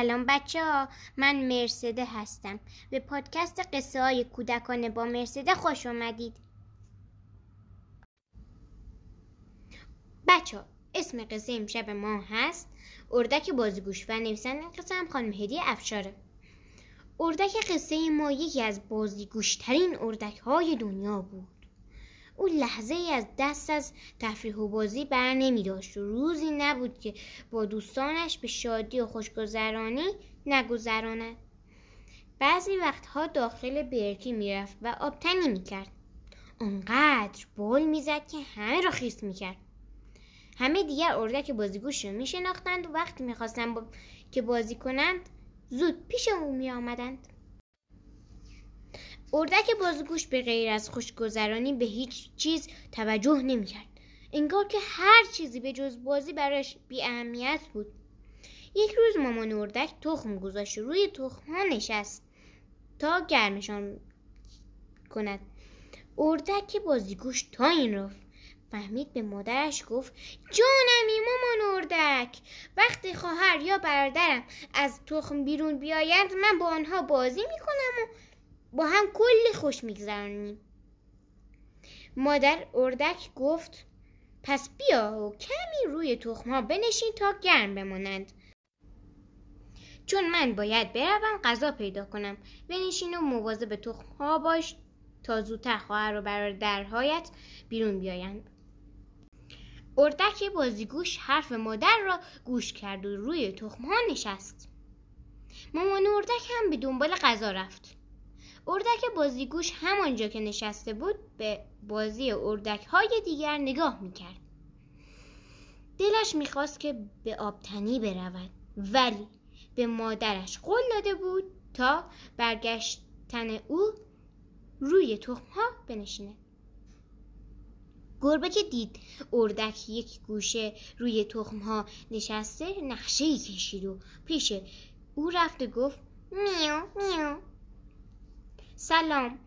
سلام بچه ها من مرسده هستم. به پادکست قصه های کودکانه با مرسده خوش آمدید بچه ها اسم قصه امشب ما هست اردک بازیگوش و نویسنده قصه هم خانم هدیه افشاره. اردک قصه ما یکی از بازیگوشترین اردک های دنیا بود. او لحظه ای از دست از تفریح و بازی بر نمی داشت و روزی نبود که با دوستانش به شادی و خوشگذرانی نگذراند بعضی وقتها داخل برکی می‌رفت و آبتنی می‌کرد آنقدر بال می‌زد که همه را خیس می‌کرد همه دیگر اردک بازیگوش را میشناختند و وقتی می‌خواستند با... که بازی کنند زود پیش او میآمدند اردک بازگوش به غیر از خوشگذرانی به هیچ چیز توجه نمی‌کرد. انگار که هر چیزی به جز بازی برایش بی اهمیت بود. یک روز مامان اردک تخم گذاشت روی تخم ها نشست تا گرمشان کند. اردک بازیگوش تا این رفت فهمید به مادرش گفت جانمی مامان اردک وقتی خواهر یا برادرم از تخم بیرون بیایند من با آنها بازی می‌کنم و با هم کلی خوش میگذرانیم مادر اردک گفت پس بیا و کمی روی تخمها بنشین تا گرم بمانند چون من باید بروم غذا پیدا کنم. بنشین و مواظب تخمها باش تا زودتر خواهر و برادرهایت بیرون بیایند. اردک بازیگوش حرف مادر را گوش کرد و روی تخمها نشست. مامان اردک هم به دنبال غذا رفت. اردک بازیگوش همانجا که نشسته بود به بازی اردک های دیگر نگاه می‌کرد. دلش می‌خواست که به آبتنی برود ولی به مادرش قول داده بود تا برگشتن او روی تخمها بنشینه. گربه که دید اردک یک گوشه روی تخمها نشسته نقشه ای کشید و پیش او رفته گفت میو میو. سلام.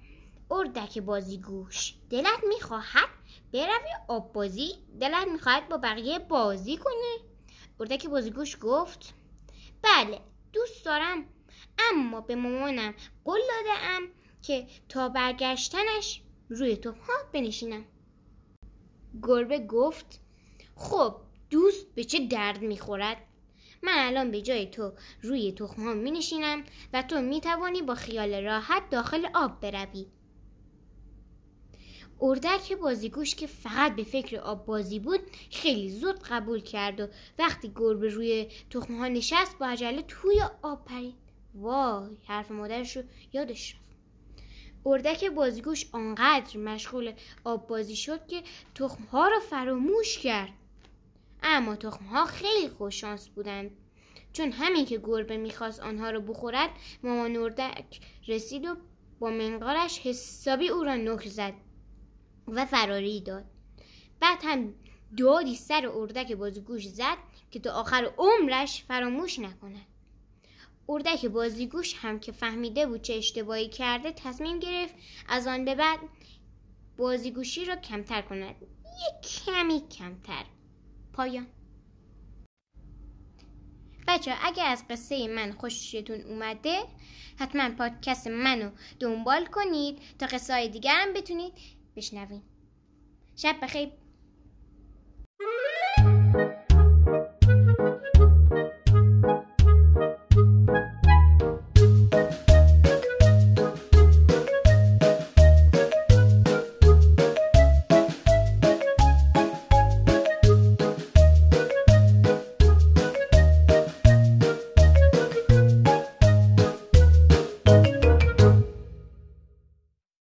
اردک بازی گوش. دلت می‌خواهد بروی آب بازی. دلت می‌خواهد با بقیه بازی کنی. اردک بازیگوش گفت بله دوست دارم اما به مامانم قول داده ام که تا برگشتنش روی ها بنشینم. گربه گفت خب دوست به چه درد می‌خورد؟ من الان به جای تو روی تخم ها می نشینم و تو می توانی با خیال راحت داخل آب بروی. اردک بازیگوش که فقط به فکر آب بازی بود خیلی زود قبول کرد و وقتی گربه روی تخمه ها نشست با عجله توی آب پرید. وای حرف مادرش رو یادش رفت. اردک بازیگوش آنقدر مشغول آب بازی شد که تخم ها رو فراموش کرد. اما تخم ها خیلی خوششانس بودند. چون همین که گربه می‌خواست آنها رو بخورد مامان اردک رسید و با منقارش حسابی او را نک زد و فراری داد. بعد هم دادی سر اردک بازیگوش زد که تا آخر عمرش فراموش نکند. اردک بازیگوش هم که فهمیده بود چه اشتباهی کرده تصمیم گرفت از آن به بعد بازیگوشی را کمتر کند. یک کمی کمتر. پایان. بچه اگر از قصه من خوشتون اومده حتما پادکست منو دنبال کنید تا قصه های دیگرم بتونید بشنوید شب بخیر.